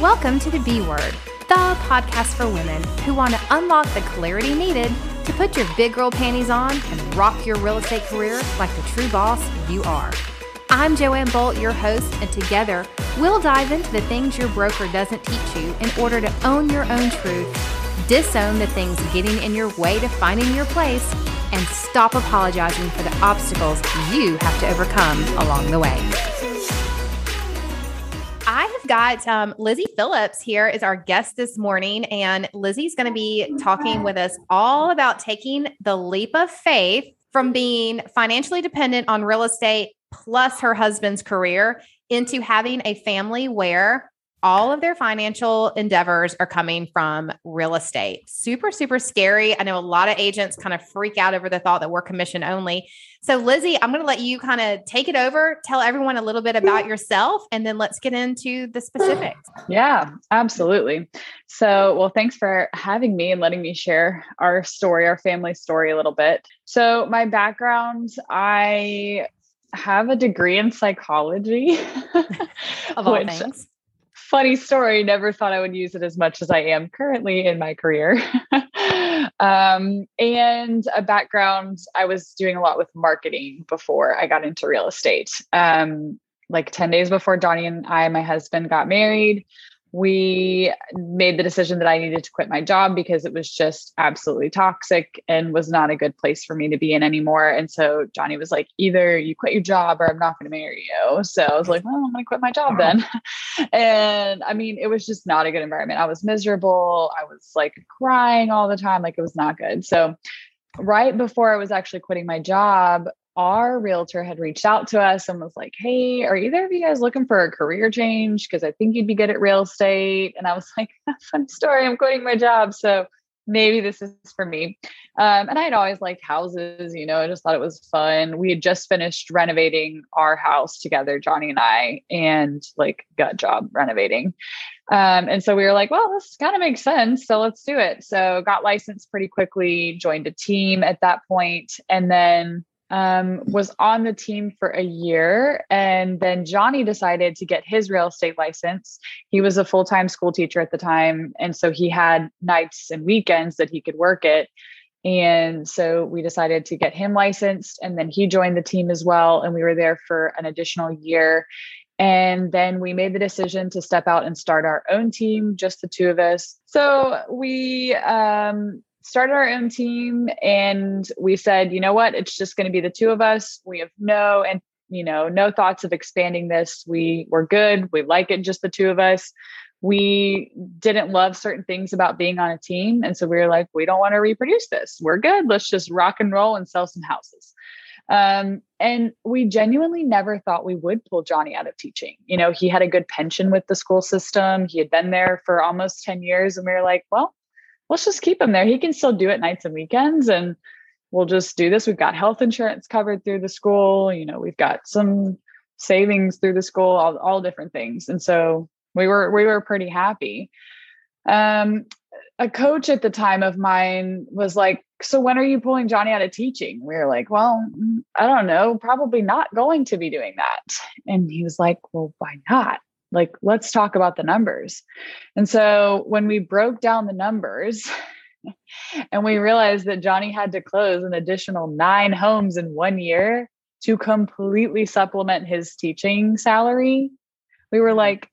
Welcome to the B Word, the podcast for women who want to unlock the clarity needed to put your big girl panties on and rock your real estate career like the true boss you are. I'm Joanne Bolt, your host, and together we'll dive into the things your broker doesn't teach you in order to own your own truth, disown the things getting in your way to finding your place, and stop apologizing for the obstacles you have to overcome along the way. Got um, Lizzie Phillips here is our guest this morning, and Lizzie's going to be talking with us all about taking the leap of faith from being financially dependent on real estate plus her husband's career into having a family where all of their financial endeavors are coming from real estate. Super, super scary. I know a lot of agents kind of freak out over the thought that we're commission only. So, Lizzie, I'm going to let you kind of take it over, tell everyone a little bit about yourself, and then let's get into the specifics. Yeah, absolutely. So, well, thanks for having me and letting me share our story, our family story a little bit. So, my background, I have a degree in psychology. of all things funny story. Never thought I would use it as much as I am currently in my career. um, and a background, I was doing a lot with marketing before I got into real estate. Um, like 10 days before Johnny and I, my husband, got married, we made the decision that I needed to quit my job because it was just absolutely toxic and was not a good place for me to be in anymore. And so Johnny was like, either you quit your job or I'm not going to marry you. So I was like, well, I'm going to quit my job then. Uh-huh. and I mean, it was just not a good environment. I was miserable. I was like crying all the time. Like it was not good. So right before I was actually quitting my job, our realtor had reached out to us and was like, Hey, are either of you guys looking for a career change? Because I think you'd be good at real estate. And I was like, Fun story. I'm quitting my job. So maybe this is for me. Um, and I had always liked houses, you know, I just thought it was fun. We had just finished renovating our house together, Johnny and I, and like gut job renovating. Um, and so we were like, well, this kind of makes sense. So let's do it. So got licensed pretty quickly, joined a team at that point, and then um, was on the team for a year. And then Johnny decided to get his real estate license. He was a full time school teacher at the time. And so he had nights and weekends that he could work it. And so we decided to get him licensed. And then he joined the team as well. And we were there for an additional year. And then we made the decision to step out and start our own team, just the two of us. So we um, started our own team and we said, you know what, it's just going to be the two of us. We have no and you know, no thoughts of expanding this. We were good. We like it just the two of us. We didn't love certain things about being on a team. And so we were like, we don't want to reproduce this. We're good. Let's just rock and roll and sell some houses. Um, and we genuinely never thought we would pull Johnny out of teaching. You know, he had a good pension with the school system. He had been there for almost 10 years. And we were like, well, let's just keep him there. He can still do it nights and weekends and we'll just do this. We've got health insurance covered through the school, you know, we've got some savings through the school, all, all different things. And so we were we were pretty happy. Um a coach at the time of mine was like, So when are you pulling Johnny out of teaching? We were like, Well, I don't know, probably not going to be doing that. And he was like, Well, why not? Like let's talk about the numbers. And so when we broke down the numbers and we realized that johnny had to close an additional nine homes in one year to completely supplement his teaching salary we were mm-hmm. like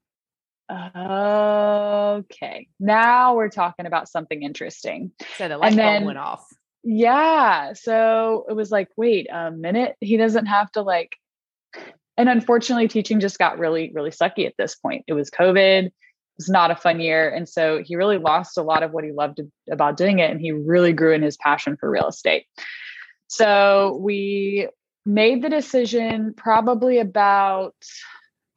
okay now we're talking about something interesting. So the light and then, bulb went off. Yeah so it was like wait a minute he doesn't have to like and unfortunately, teaching just got really, really sucky at this point. It was COVID. It was not a fun year. And so he really lost a lot of what he loved about doing it. And he really grew in his passion for real estate. So we made the decision probably about,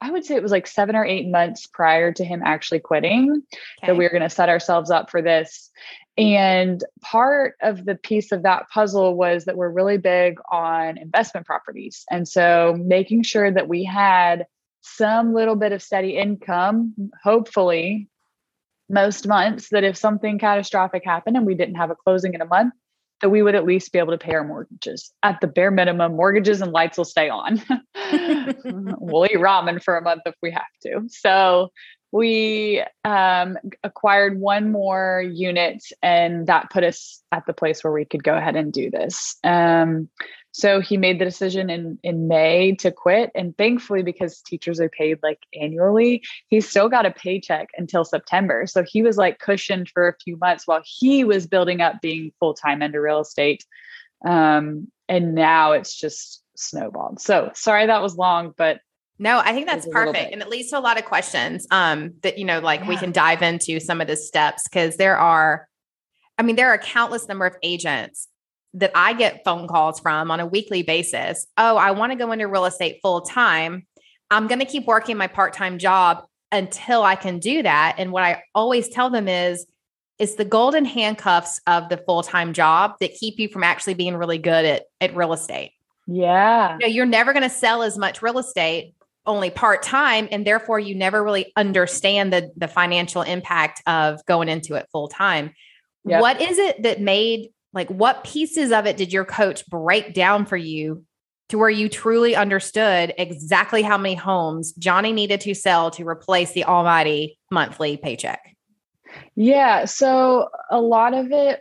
I would say it was like seven or eight months prior to him actually quitting okay. that we were going to set ourselves up for this. And part of the piece of that puzzle was that we're really big on investment properties. And so making sure that we had some little bit of steady income, hopefully most months, that if something catastrophic happened and we didn't have a closing in a month, that we would at least be able to pay our mortgages. At the bare minimum, mortgages and lights will stay on. we'll eat ramen for a month if we have to. So we um, acquired one more unit, and that put us at the place where we could go ahead and do this. Um, so he made the decision in in May to quit, and thankfully, because teachers are paid like annually, he still got a paycheck until September. So he was like cushioned for a few months while he was building up being full time into real estate. Um, and now it's just snowballed. So sorry that was long, but no, I think that's perfect. And it leads to a lot of questions um, that, you know, like yeah. we can dive into some of the steps because there are, I mean, there are a countless number of agents that I get phone calls from on a weekly basis. Oh, I want to go into real estate full time. I'm going to keep working my part time job until I can do that. And what I always tell them is, it's the golden handcuffs of the full time job that keep you from actually being really good at, at real estate. Yeah. You know, you're never going to sell as much real estate only part time and therefore you never really understand the the financial impact of going into it full time. Yep. What is it that made like what pieces of it did your coach break down for you to where you truly understood exactly how many homes Johnny needed to sell to replace the almighty monthly paycheck? Yeah, so a lot of it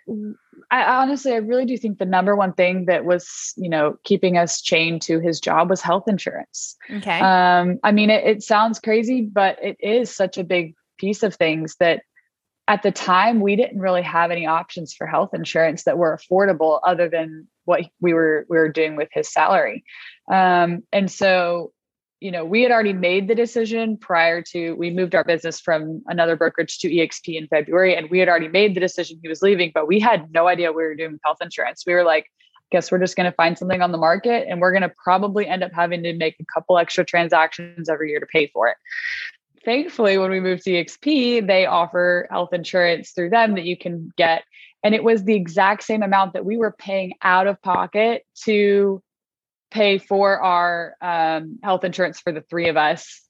I honestly, I really do think the number one thing that was, you know, keeping us chained to his job was health insurance. Okay. Um, I mean, it, it sounds crazy, but it is such a big piece of things that at the time we didn't really have any options for health insurance that were affordable other than what we were we were doing with his salary. Um, and so you know, we had already made the decision prior to we moved our business from another brokerage to EXP in February, and we had already made the decision he was leaving, but we had no idea we were doing with health insurance. We were like, guess we're just going to find something on the market and we're going to probably end up having to make a couple extra transactions every year to pay for it. Thankfully, when we moved to EXP, they offer health insurance through them that you can get. And it was the exact same amount that we were paying out of pocket to pay for our um, health insurance for the three of us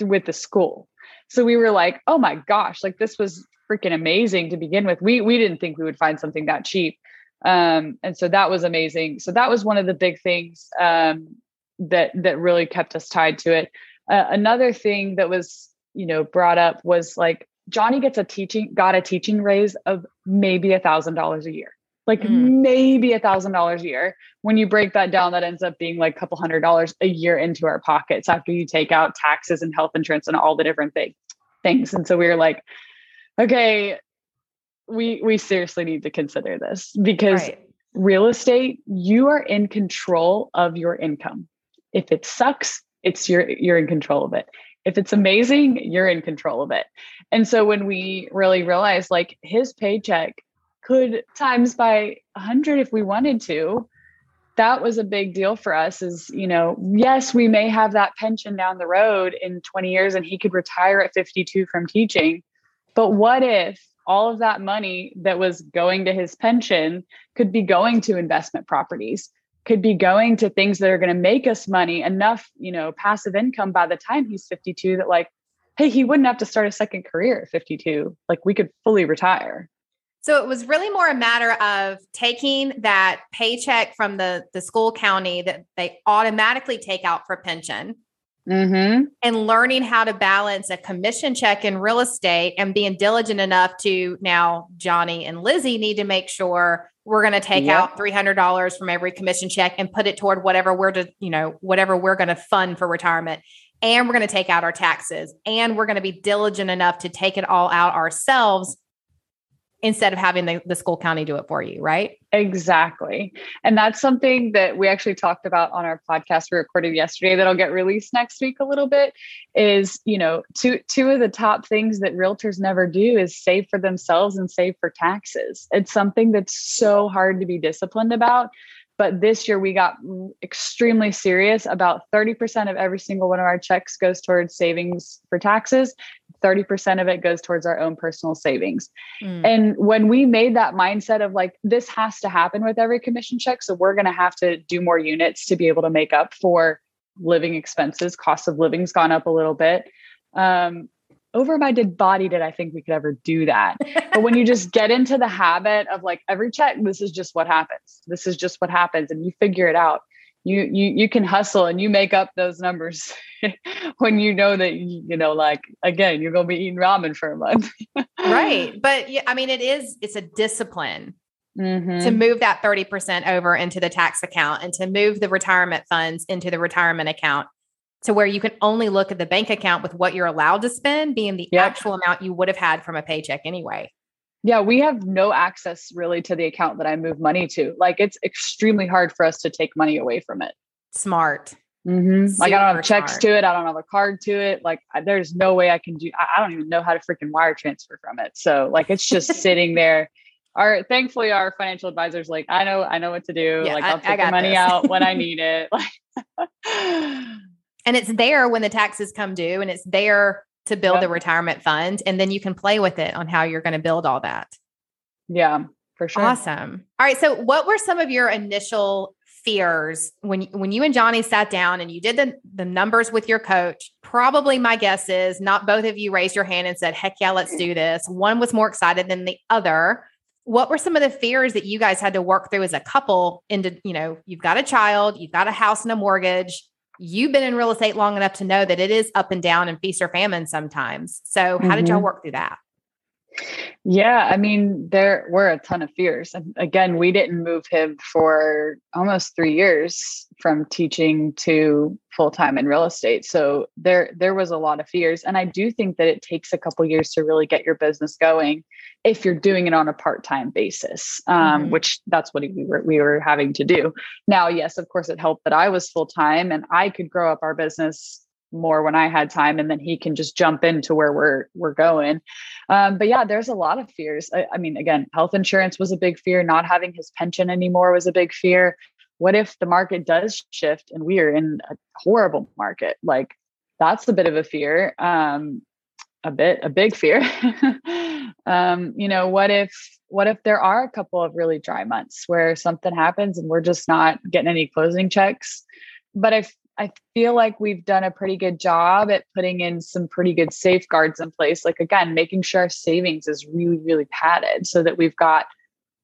with the school. So we were like, oh my gosh, like this was freaking amazing to begin with. We we didn't think we would find something that cheap. Um, and so that was amazing. So that was one of the big things um, that that really kept us tied to it. Uh, another thing that was you know brought up was like Johnny gets a teaching got a teaching raise of maybe a thousand dollars a year like mm. maybe a thousand dollars a year. When you break that down, that ends up being like a couple hundred dollars a year into our pockets after you take out taxes and health insurance and all the different thing, things. And so we were like, okay, we we seriously need to consider this because right. real estate, you are in control of your income. If it sucks, it's your you're in control of it. If it's amazing, you're in control of it. And so when we really realized like his paycheck could times by 100 if we wanted to. That was a big deal for us is you know yes we may have that pension down the road in 20 years and he could retire at 52 from teaching but what if all of that money that was going to his pension could be going to investment properties could be going to things that are going to make us money enough you know passive income by the time he's 52 that like hey he wouldn't have to start a second career at 52 like we could fully retire so it was really more a matter of taking that paycheck from the, the school county that they automatically take out for pension mm-hmm. and learning how to balance a commission check in real estate and being diligent enough to now Johnny and Lizzie need to make sure we're going to take yep. out $300 from every commission check and put it toward whatever we're to, you know, whatever we're going to fund for retirement. And we're going to take out our taxes and we're going to be diligent enough to take it all out ourselves instead of having the, the school county do it for you, right? Exactly. And that's something that we actually talked about on our podcast we recorded yesterday that'll get released next week a little bit is, you know, two two of the top things that realtors never do is save for themselves and save for taxes. It's something that's so hard to be disciplined about. But this year we got extremely serious. About 30% of every single one of our checks goes towards savings for taxes. 30% of it goes towards our own personal savings. Mm. And when we made that mindset of like, this has to happen with every commission check. So we're going to have to do more units to be able to make up for living expenses. Cost of living's gone up a little bit. Um, over my dead body did I think we could ever do that. but when you just get into the habit of like every check, this is just what happens. This is just what happens. And you figure it out you you you can hustle and you make up those numbers when you know that you know like again you're going to be eating ramen for a month right but yeah i mean it is it's a discipline mm-hmm. to move that 30% over into the tax account and to move the retirement funds into the retirement account to where you can only look at the bank account with what you're allowed to spend being the yep. actual amount you would have had from a paycheck anyway yeah, we have no access really to the account that I move money to. Like it's extremely hard for us to take money away from it. Smart. Mm-hmm. Like I don't have checks smart. to it. I don't have a card to it. Like there's no way I can do. I don't even know how to freaking wire transfer from it. So like it's just sitting there. Our thankfully our financial advisors like I know I know what to do. Yeah, like I'll take the money out when I need it. Like, and it's there when the taxes come due, and it's there to build yep. a retirement fund and then you can play with it on how you're going to build all that. Yeah, for sure. Awesome. All right, so what were some of your initial fears when when you and Johnny sat down and you did the the numbers with your coach? Probably my guess is not both of you raised your hand and said, "Heck yeah, let's do this." One was more excited than the other. What were some of the fears that you guys had to work through as a couple into, you know, you've got a child, you've got a house and a mortgage, you've been in real estate long enough to know that it is up and down and feast or famine sometimes. So, how mm-hmm. did y'all mm-hmm. work through that? Yeah, I mean, there were a ton of fears. And again, we didn't move him for almost three years from teaching to full time in real estate. So there there was a lot of fears. And I do think that it takes a couple years to really get your business going if you're doing it on a part-time basis, um, mm-hmm. which that's what we were we were having to do. Now, yes, of course, it helped that I was full time and I could grow up our business more when I had time, and then he can just jump into where we're we're going. Um, but yeah, there's a lot of fears. I, I mean, again, health insurance was a big fear. Not having his pension anymore was a big fear. What if the market does shift and we are in a horrible market? Like that's a bit of a fear. Um, a bit a big fear. um, you know, what if what if there are a couple of really dry months where something happens and we're just not getting any closing checks? But if I feel like we've done a pretty good job at putting in some pretty good safeguards in place. Like, again, making sure our savings is really, really padded so that we've got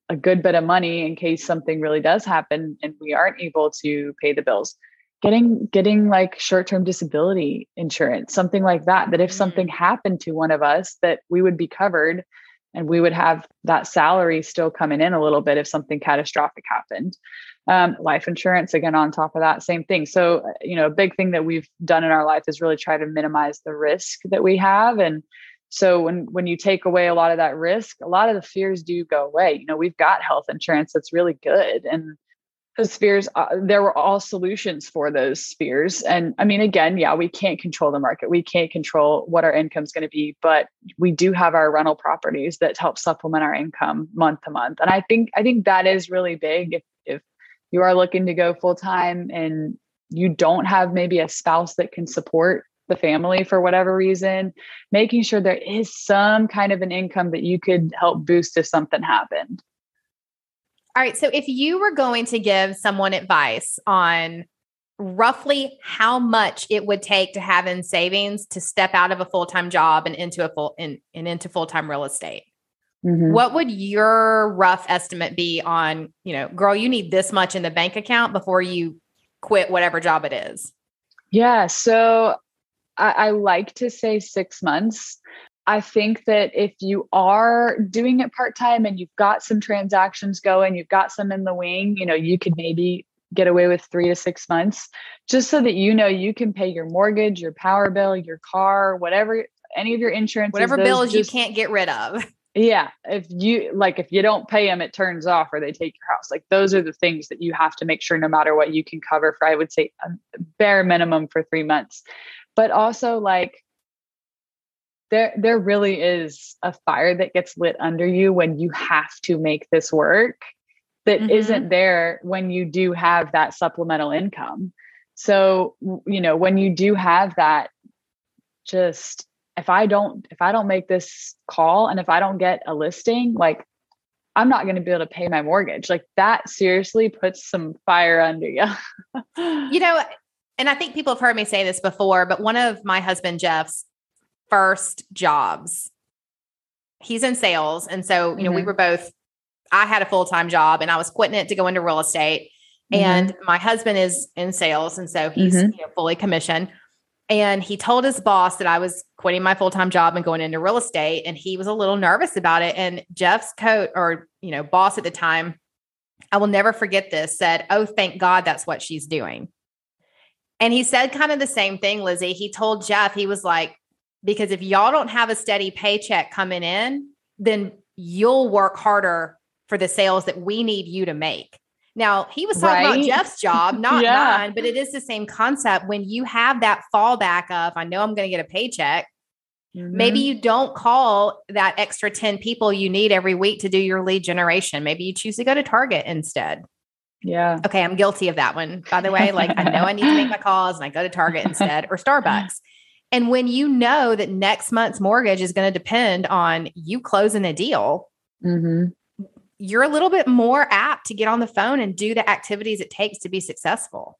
a good bit of money in case something really does happen and we aren't able to pay the bills. Getting, getting like short-term disability insurance, something like that, that if mm-hmm. something happened to one of us, that we would be covered and we would have that salary still coming in a little bit if something catastrophic happened. Um, life insurance again on top of that same thing. So uh, you know a big thing that we've done in our life is really try to minimize the risk that we have. And so when when you take away a lot of that risk a lot of the fears do go away. You know we've got health insurance that's really good. And those fears uh, there were all solutions for those fears and i mean again yeah we can't control the market. We can't control what our income is going to be but we do have our rental properties that help supplement our income month to month. And i think i think that is really big if if you are looking to go full time and you don't have maybe a spouse that can support the family for whatever reason, making sure there is some kind of an income that you could help boost if something happened. All right. So if you were going to give someone advice on roughly how much it would take to have in savings to step out of a full-time job and into a full in, and into full-time real estate, Mm-hmm. What would your rough estimate be on, you know, girl, you need this much in the bank account before you quit whatever job it is? Yeah. So I, I like to say six months. I think that if you are doing it part time and you've got some transactions going, you've got some in the wing, you know, you could maybe get away with three to six months just so that you know you can pay your mortgage, your power bill, your car, whatever, any of your insurance, whatever bills just, you can't get rid of. Yeah. If you like, if you don't pay them, it turns off or they take your house. Like those are the things that you have to make sure no matter what you can cover for, I would say a bare minimum for three months. But also like there, there really is a fire that gets lit under you when you have to make this work that mm-hmm. not there when you do have that supplemental income. So, you know, when you do have that, just if I don't if I don't make this call and if I don't get a listing, like I'm not going to be able to pay my mortgage. Like that seriously puts some fire under you. you know, and I think people have heard me say this before, but one of my husband Jeff's first jobs, he's in sales. And so, you know, mm-hmm. we were both, I had a full time job and I was quitting it to go into real estate. Mm-hmm. And my husband is in sales. And so he's mm-hmm. you know, fully commissioned. And he told his boss that I was quitting my full time job and going into real estate. And he was a little nervous about it. And Jeff's coat or, you know, boss at the time, I will never forget this, said, Oh, thank God that's what she's doing. And he said kind of the same thing, Lizzie. He told Jeff, he was like, because if y'all don't have a steady paycheck coming in, then you'll work harder for the sales that we need you to make. Now, he was talking right? about Jeff's job, not yeah. mine, but it is the same concept. When you have that fallback of, I know I'm going to get a paycheck, mm-hmm. maybe you don't call that extra 10 people you need every week to do your lead generation. Maybe you choose to go to Target instead. Yeah. Okay. I'm guilty of that one, by the way. Like, I know I need to make my calls and I go to Target instead or Starbucks. And when you know that next month's mortgage is going to depend on you closing a deal, mm-hmm. you're a little bit more apt to get on the phone and do the activities it takes to be successful.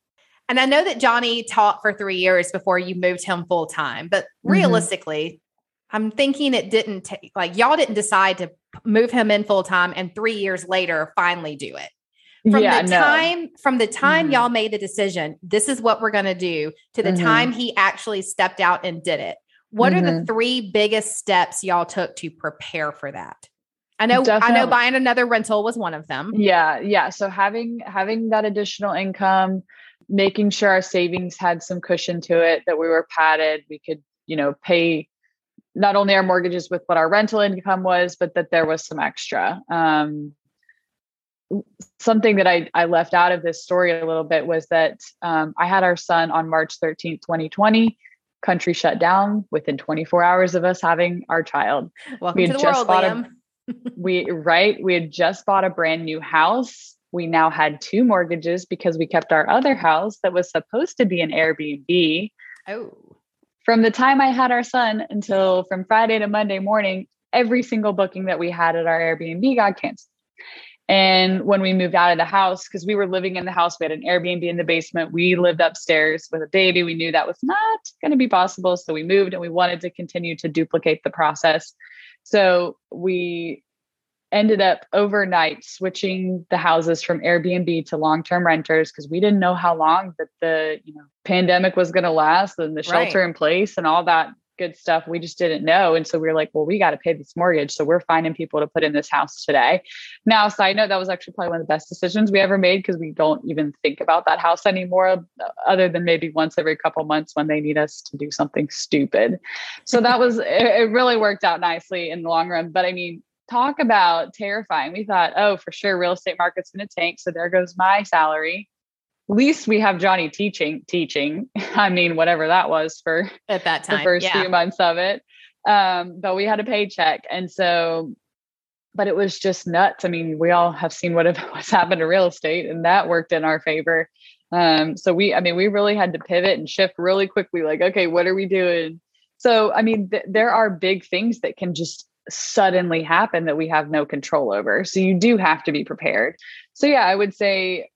And I know that Johnny taught for three years before you moved him full time, but mm-hmm. realistically, I'm thinking it didn't take like y'all didn't decide to move him in full time and three years later finally do it from yeah, the time no. from the time mm-hmm. y'all made the decision this is what we're going to do to the mm-hmm. time he actually stepped out and did it what mm-hmm. are the mm-hmm. three biggest steps y'all took to prepare for that i know Definitely. i know buying another rental was one of them yeah yeah so having having that additional income making sure our savings had some cushion to it that we were padded we could you know pay not only our mortgages with what our rental income was but that there was some extra um, something that I, I left out of this story a little bit was that um, I had our son on March 13th, 2020. Country shut down within 24 hours of us having our child. Welcome we had to the just world, bought Liam. A, we right, we had just bought a brand new house. We now had two mortgages because we kept our other house that was supposed to be an Airbnb. Oh. From the time I had our son until from Friday to Monday morning, every single booking that we had at our Airbnb got canceled. And when we moved out of the house, because we were living in the house, we had an Airbnb in the basement. We lived upstairs with a baby. We knew that was not going to be possible. So we moved and we wanted to continue to duplicate the process. So we ended up overnight switching the houses from Airbnb to long-term renters because we didn't know how long that the you know pandemic was going to last and the shelter right. in place and all that good stuff. We just didn't know. And so we were like well we got to pay this mortgage so we're finding people to put in this house today. Now side note that was actually probably one of the best decisions we ever made because we don't even think about that house anymore other than maybe once every couple months when they need us to do something stupid. So that was it, it really worked out nicely in the long run. But i mean talk about terrifying. We thought oh for sure real estate market's going to tank so there goes my salary least we have Johnny teaching, teaching. I mean, whatever that was for at that time, the first yeah. few months of it. Um, but we had a paycheck. And so, but it was just nuts. I mean, we all have seen what what's happened to real estate and that worked in our favor. Um, so we, I mean, we really had to pivot and shift really quickly. Like, okay, what are we doing? So, I mean, th- there are big things that can just suddenly happen that we have no control over. So you do have to be prepared. So yeah, I would say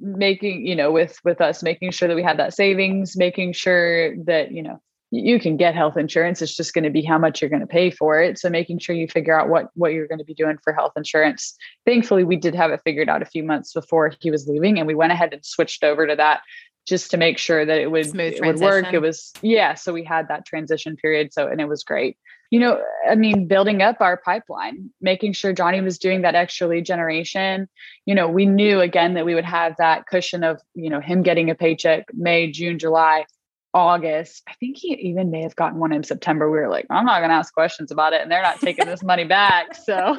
making you know with with us making sure that we have that savings making sure that you know you can get health insurance. It's just going to be how much you're going to pay for it. So making sure you figure out what what you're going to be doing for health insurance. Thankfully we did have it figured out a few months before he was leaving and we went ahead and switched over to that just to make sure that it would it would work. It was yeah so we had that transition period so and it was great you know, I mean, building up our pipeline, making sure Johnny was doing that extra lead generation. You know, we knew again that we would have that cushion of, you know, him getting a paycheck May, June, July, August. I think he even may have gotten one in September. We were like, I'm not going to ask questions about it. And they're not taking this money back. So,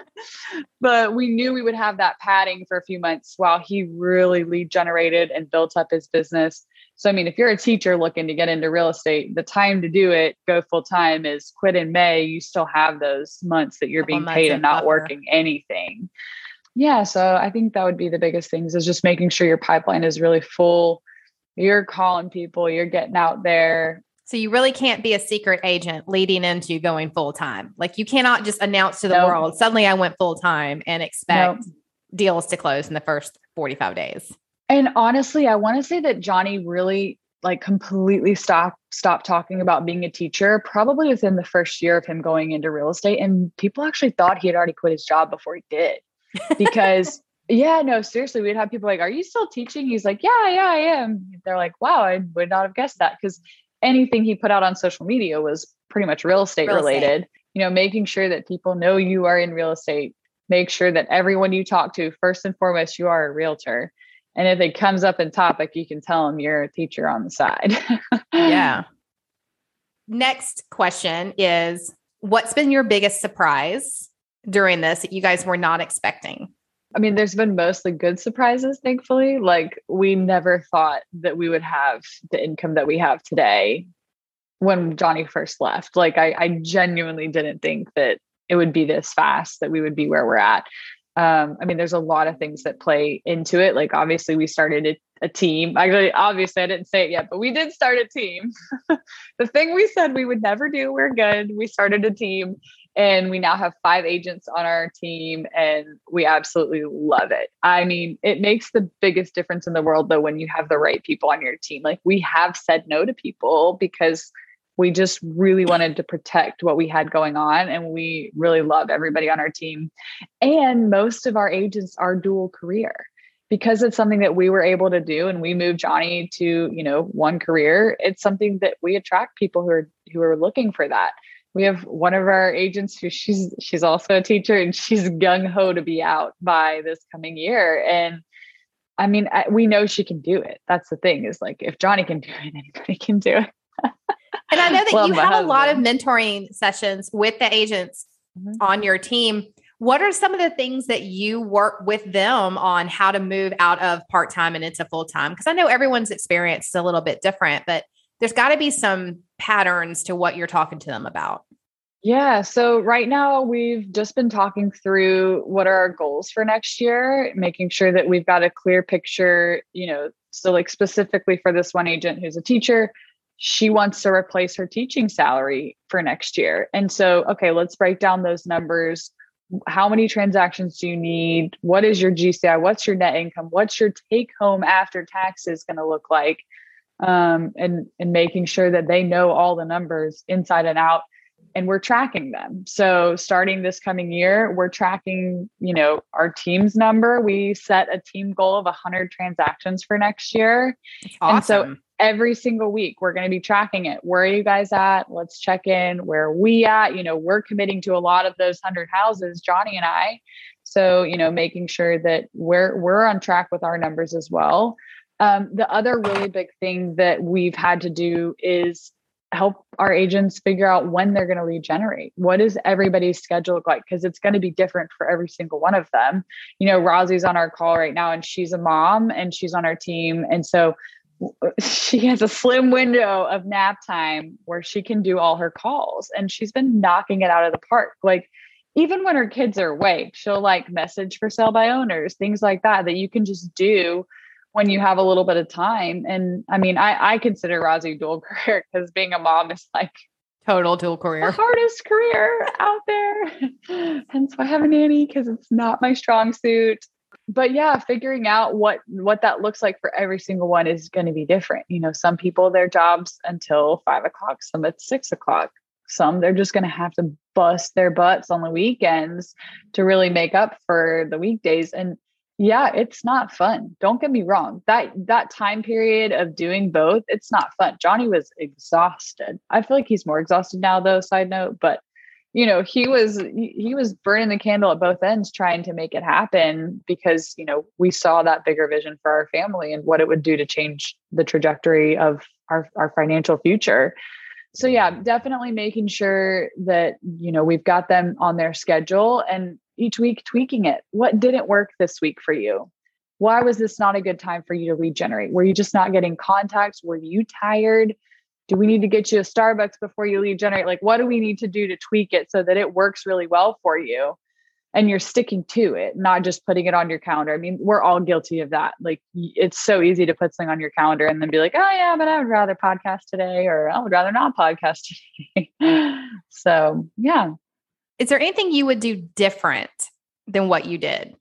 but we knew we would have that padding for a few months while he really lead generated and built up his business. So, I mean, if you're a teacher looking to get into real estate, the time to do it, go full time, is quit in May. You still have those months that you're being paid and not working anything. Yeah. So, I think that would be the biggest things is just making sure your pipeline is really full. You're calling people, you're getting out there. So, you really can't be a secret agent leading into going full time. Like, you cannot just announce to the nope. world, suddenly I went full time and expect nope. deals to close in the first 45 days. And honestly, I want to say that Johnny really like completely stopped stopped talking about being a teacher probably within the first year of him going into real estate and people actually thought he had already quit his job before he did because Yeah, no, seriously, we'd have people like, Are you still teaching? He's like, Yeah, yeah, I am. They're like, Wow, I would not have guessed that. Because anything he put out on social media was pretty much real estate real related. Estate. You know, making sure that people know you are in real estate, make sure that everyone you talk to, first and foremost, you are a realtor. And if it comes up in topic, you can tell them you're a teacher on the side. yeah. Next question is What's been your biggest surprise during this that you guys were not expecting? I mean, there's been mostly good surprises, thankfully. Like, we never thought that we would have the income that we have today when Johnny first left. Like, I, I genuinely didn't think that it would be this fast, that we would be where we're at. Um, I mean, there's a lot of things that play into it. Like, obviously, we started a, a team. Actually, obviously, I didn't say it yet, but we did start a team. the thing we said we would never do, we're good. We started a team and we now have five agents on our team and we absolutely love it i mean it makes the biggest difference in the world though when you have the right people on your team like we have said no to people because we just really wanted to protect what we had going on and we really love everybody on our team. And most of our agents are dual career. Because it's something that we were able to do and we moved johnny to you know one career it's something that we attract people who are who are looking for that. We have one of our agents who she's she's also a teacher and she's gung ho to be out by this coming year. And i mean I, we know she can do it. That's the thing is like if johnny can do it anybody can do it and i know that well, you have husband. a lot of mentoring sessions with the agents mm-hmm. on your team what are some of the things that you work with them on how to move out of part-time and into full-time because i know everyone's experience is a little bit different but there's got to be some patterns to what you're talking to them about. Yeah. So right now we've just been talking through what are our goals for next year, making sure that we've got a clear picture, you know, so like specifically for this one agent who's a teacher, she wants to replace her teaching salary for next year. And so, okay, let's break down those numbers. How many transactions do you need? What is your GCI? What's your net income? What's your take home after taxes going to look like? um, and and making sure that they know all the numbers inside and out and we're tracking them so starting this coming year we're tracking you know our team's number we set a team goal of 100 transactions for next year awesome. and so every single week we're going to be tracking it where are you guys at let's check in where are we at you know we're committing to a lot of those 100 houses johnny and i so you know making sure that we're we're on track with our numbers as well um, the other really big thing that we've had to do is help our agents figure out when they're going to lead generate. What does everybody's schedule look like? Because it's going to be different for every single one of them. You know, Rosie's on our call right now and she's a mom and she's on our team. And so she has a slim window of nap time where she can do all her calls and she's been knocking it out of the park. Like, even when her kids are awake, she'll like message for sale by owners, things like that, that you can just do when you have a little bit of time. And I mean, I, I consider Rosie dual career because being a mom is like total dual career, the hardest career out there. Hence why I have a nanny because it's not my strong suit. But yeah, figuring out what what that looks like for every single one is going to be different. You know, some people their jobs until five o'clock, some at six o'clock. Some they're just going to have to bust their butts on the weekends to really make up for the weekdays. And yeah it's not fun don't get me wrong that that time period of doing both it's not fun johnny was exhausted i feel like he's more exhausted now though side note but you know he was he was burning the candle at both ends trying to make it happen because you know we saw that bigger vision for our family and what it would do to change the trajectory of our, our financial future so yeah definitely making sure that you know we've got them on their schedule and each week tweaking it. What didn't work this week for you? Why was this not a good time for you to regenerate? Were you just not getting contacts? Were you tired? Do we need to get you a Starbucks before you lead generate? Like, what do we need to do to tweak it so that it works really well for you? And you're sticking to it, not just putting it on your calendar. I mean, we're all guilty of that. Like, it's so easy to put something on your calendar and then be like, oh, yeah, but I would rather podcast today, or I would rather not podcast today. so, yeah, is there anything you would do different than what you did?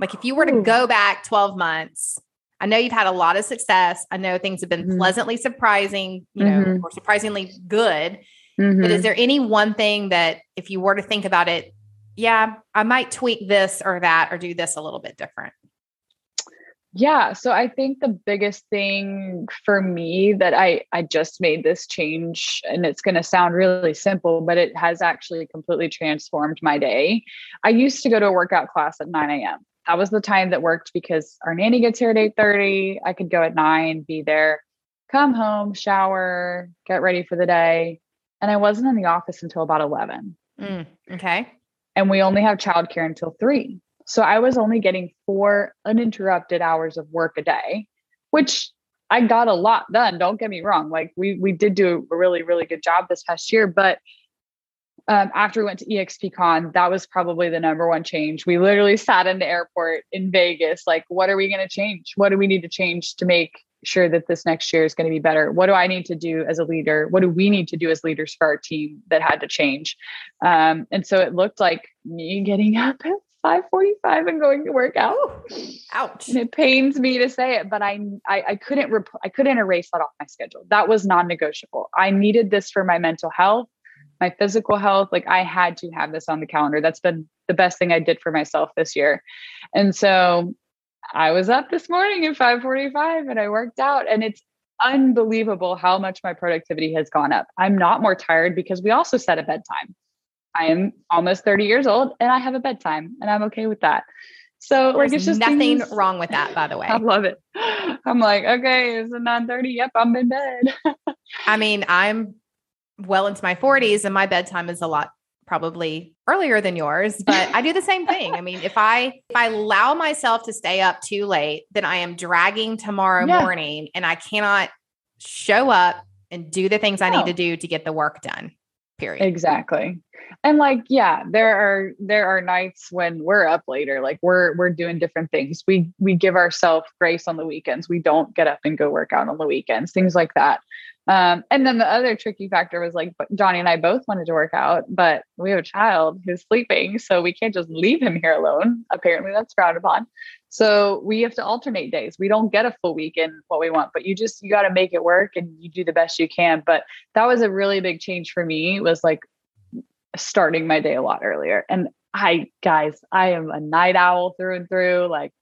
Like if you were to go back 12 months, I know you've had a lot of success. I know things have been mm-hmm. pleasantly surprising, you know, mm-hmm. or surprisingly good. Mm-hmm. But is mm-hmm. there any one thing that if you were to think about it, yeah, I might tweak this or that or do this a little bit different? Yeah, so I think the biggest thing for me that I I just made this change and it's going to sound really simple but it has actually completely transformed my day. I used to go to a workout class at 9 a.m. That was the time that worked because our nanny gets here at 8:30. I could go at 9, be there, come home, shower, get ready for the day. And I wasn't in the office until about 11. Mm, okay. And we only have childcare until 3. So I was only getting four uninterrupted hours of work a day, which I got a lot done. Don't get me wrong. Like we we did do a really really good job this past year, but um, after we went to EXPCon, that was probably the number one change. We literally sat in the airport in Vegas, like, what are we going to change? What do we need to change to make sure that this next year is going to be better? What do I need to do as a leader? What do we need to do as leaders for our team that had to change? Um, and so it looked like me getting up at 5:45 and going to work out. Ouch. And it pains me to say it, but I I, I couldn't rep- I couldn't erase that off my schedule. That was non-negotiable. I needed this for my mental health, my physical health. Like I had to have this on the calendar. That's been the best thing I did for myself this year. And so I was up this morning at 5:45 and I worked out and it's unbelievable how much my productivity has gone up. I'm not more tired because we also set a bedtime. I am almost 30 years old and I have a bedtime and I'm okay with that. So There's like it's just nothing things, wrong with that, by the way. I love it. I'm like, okay, it's a 9:30. Yep, I'm in bed. I mean, I'm well into my 40s and my bedtime is a lot probably earlier than yours, but I do the same thing. I mean, if I if I allow myself to stay up too late, then I am dragging tomorrow Yeah. morning and I cannot show up and do the things I need to do to get the work done. Period. exactly. And like, yeah, there are there are nights when we're up later, like we're we're doing different things. We we give ourselves grace on the weekends. We don't get up and go work out on the weekends, things like that. Um, and then the other tricky factor was like Johnny and I both wanted to work out, but we have a child who's sleeping, so we can't just leave him here alone. Apparently, that's frowned upon. So we have to alternate days. We don't get a full weekend what we want, but you just you got to make it work and you do the best you can. But that was a really big change for me. Was like starting my day a lot earlier. And I, guys, I am a night owl through and through. Like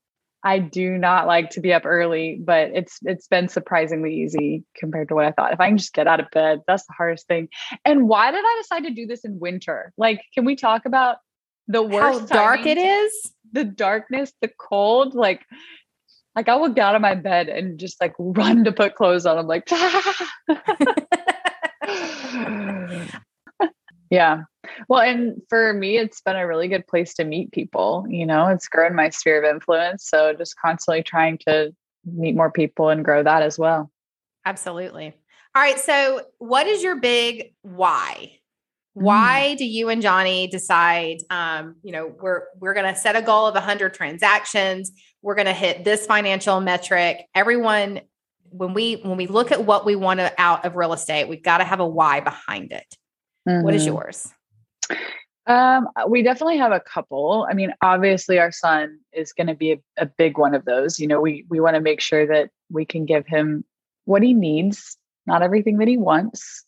I do not like to be up early, but it's it's been surprisingly easy compared to what I thought. If I can just get out of bed, that's the hardest thing. And why did I decide to do this in winter? Like, can we talk about the worst How dark it is. the darkness, the cold, like like I will get out of my bed and just like run to put clothes on. I'm like, yeah. Well, and for me, it's been a really good place to meet people. You know, it's grown my sphere of influence. So just constantly trying to meet more people and grow that as well. Absolutely. All right. So, what is your big why? Mm. Why do you and Johnny decide? Um, you know, we're we're going to set a goal of 100 transactions. We're going to hit this financial metric. Everyone, when we when we look at what we want out of real estate, we've got to have a why behind it. What is Mhm. yours? Um, we definitely have a couple. I mean, obviously our son is going to be a, a big one of those. You know, we we want to make sure that we can give him what he needs, not everything that he wants.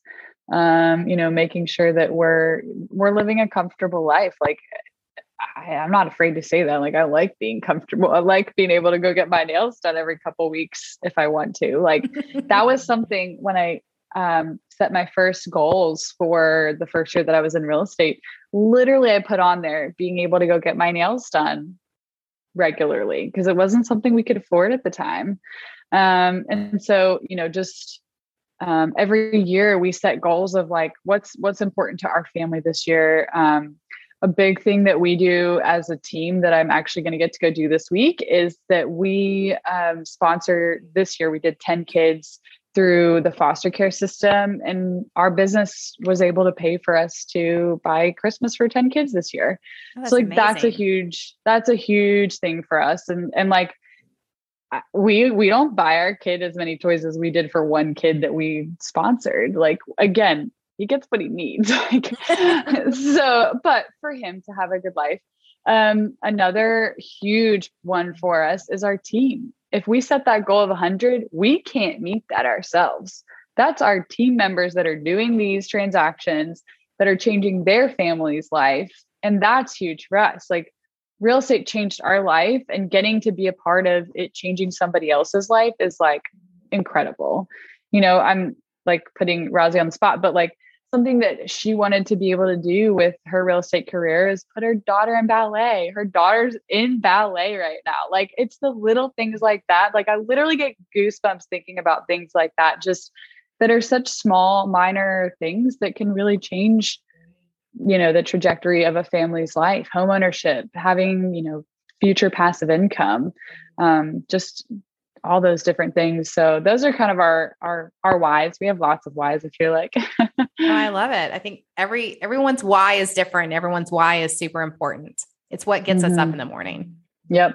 Um, you know, making sure that we're we're living a comfortable life. Like I, I'm not afraid to say that. Like I like being comfortable. I like being able to go get my nails done every couple weeks if I want to. Like that was something when I um, set my first goals for the first year that I was in real estate. Literally, I put on there being able to go get my nails done regularly because it wasn't something we could afford at the time. Um, and so, you know, just um, every year we set goals of like what's what's important to our family this year. Um, a big thing that we do as a team that I'm actually going to get to go do this week is that we um, sponsor this year. We did 10 kids through the foster care system, and our business was able to pay for us to buy Christmas for 10 kids this year. Oh, so like that's a huge that's a huge thing for us, and and like we we don't buy our kid as many toys as we did for one kid that we sponsored. Like again, he gets what he needs. like so, but for him to have a good life. Um, another huge one for us is our team. If we set that goal of 100, we can't meet that ourselves. That's our team members that are doing these transactions that are changing their family's life And that's huge for us. Like real estate changed our life and getting to be a part of it changing somebody else's life is like incredible. You know, I'm like putting Rosie on the spot, but like something that she wanted to be able to do with her real estate career is put her daughter in ballet. Her daughter's in ballet right now. Like it's the little things like that. Like I literally get goosebumps thinking about things like that, just that are such small, minor things that can really change, you know, the trajectory of a family's life. Home ownership, having, you know, future passive income, um, just all those different things. So those are kind of our our our whys. We have lots of whys, I feel like. oh, I love it. I think every everyone's why is different. Everyone's why is super important. It's what gets mm-hmm. us up mm-hmm. in the morning. Yep.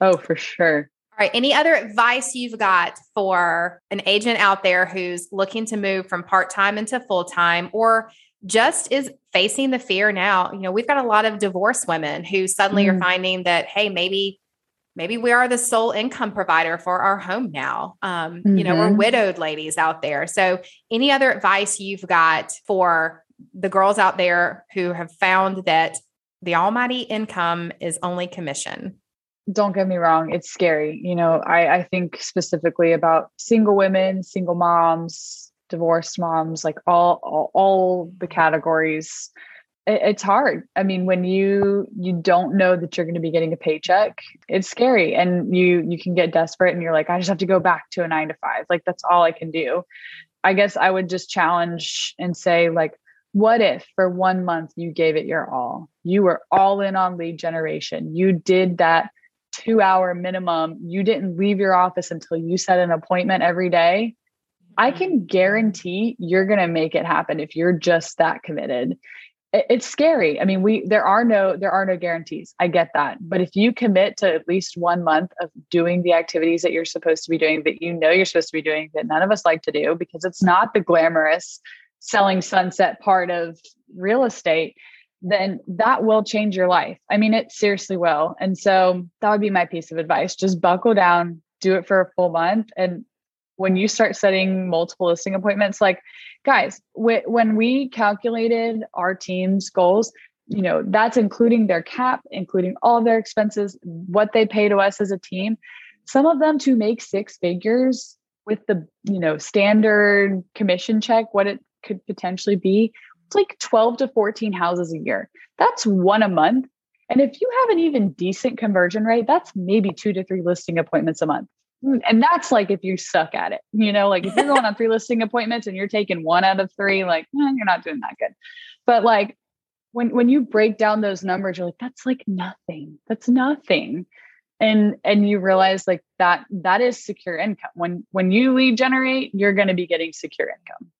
Oh, for sure. All right. Any other advice you've got for an agent out there who's looking to move from part time into full time or just is facing the fear now? You know, we've got a lot of divorce women who suddenly mm. are finding that, hey, maybe maybe we are the sole income provider for our home now. Um, mm-hmm. You know, we're mm-hmm. widowed ladies out there. So, any other advice you've got for the girls out there who have found that the almighty income is only commission? Don't get me wrong, it's scary. You know, I, I think specifically about single women, single moms, divorced moms, like all, all, all the categories it's hard. I mean when you you don't know that you're going to be getting a paycheck it's scary and you you can get desperate and you're like i just have to go back to a 9 to 5 like that's all i can do. I guess i would just challenge and say like what if for one month you gave it your all? You were all in on lead generation. You did that 2 hour minimum. You didn't leave your office until you set an appointment every day. I mm-hmm. can guarantee you're going to make it happen if you're just that committed it's scary. I mean, we there are no there are no guarantees. I get that. But if you commit to at least 1 month of doing the activities that you're supposed to be doing that you know you're supposed to be doing that none of us like to do because it's not the glamorous selling sunset part of real estate, then that will change your life. I mean, it seriously will. And so that would be my piece of advice. Just buckle down, do it for a full month and when you start setting multiple listing appointments like guys when we calculated our team's goals you know that's including their cap including all their expenses what they pay to us as a team. Some of them to make six figures with the you know standard commission check what it could potentially be it's like 12 to 14 houses a year. That's one a month. And if you have an even decent conversion rate that's maybe two to three listing appointments a month and that's like if you suck at it, you know, like if you're going on three listing appointments and you're taking one out of three, like eh, you're not doing that good. But like when when you break down those numbers, you're like, that's like nothing. That's nothing. And and you realize like that that is secure income. When when you lead generate, you're going to be getting secure income.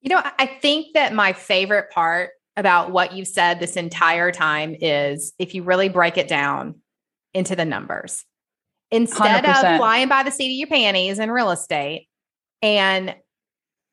You know, I think that my favorite part about what you've said this entire time is if you really break it down into the numbers instead 100%. of flying by the seat of your panties in real estate and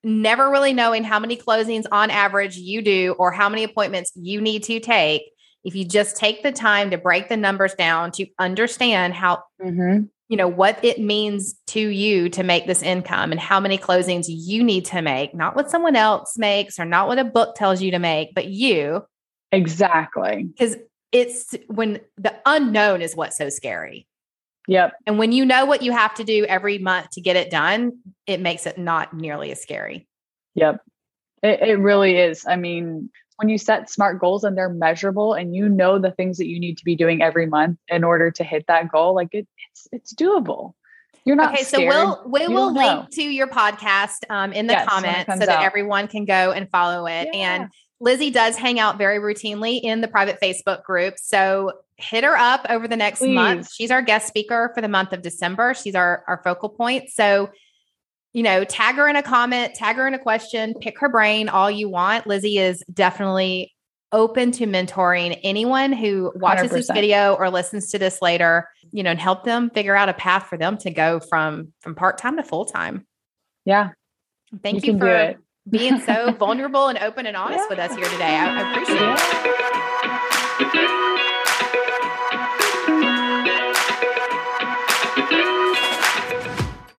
never really knowing how many closings on average you do or how many appointments you need to take if you just take the time to break the numbers down to understand how mm-hmm. you know what it means to you to make this income and how many closings you need to make not what someone else makes or not what a book tells you to make but you exactly because it's when the unknown is what's so scary Yep. And when you know what you have to do every month to get it done, it makes it not nearly as scary. Yep. It, it really is. I mean, when you set smart goals and they're measurable and you know the things that you need to be doing every month in order to hit that goal, like it, it's it's doable. You're not okay. Scared. So we'll we will link know. to your podcast um, in the yes, comments so that out. everyone can go and follow it. Yeah. And Lizzie does hang out very routinely in the private Facebook group. So hit her up over the next Please. month. She's our guest speaker for the month of December. She's our, our focal point. So, you know, tag her in a comment, tag her in a question, pick her brain all you want. Lizzie is definitely open to mentoring anyone who watches 100%. this video or listens to this later, you know, and help them figure out a path for them to go from from part-time to full-time. Yeah. Thank you, you for being so vulnerable and open and honest yeah. with us here today. I, I appreciate it.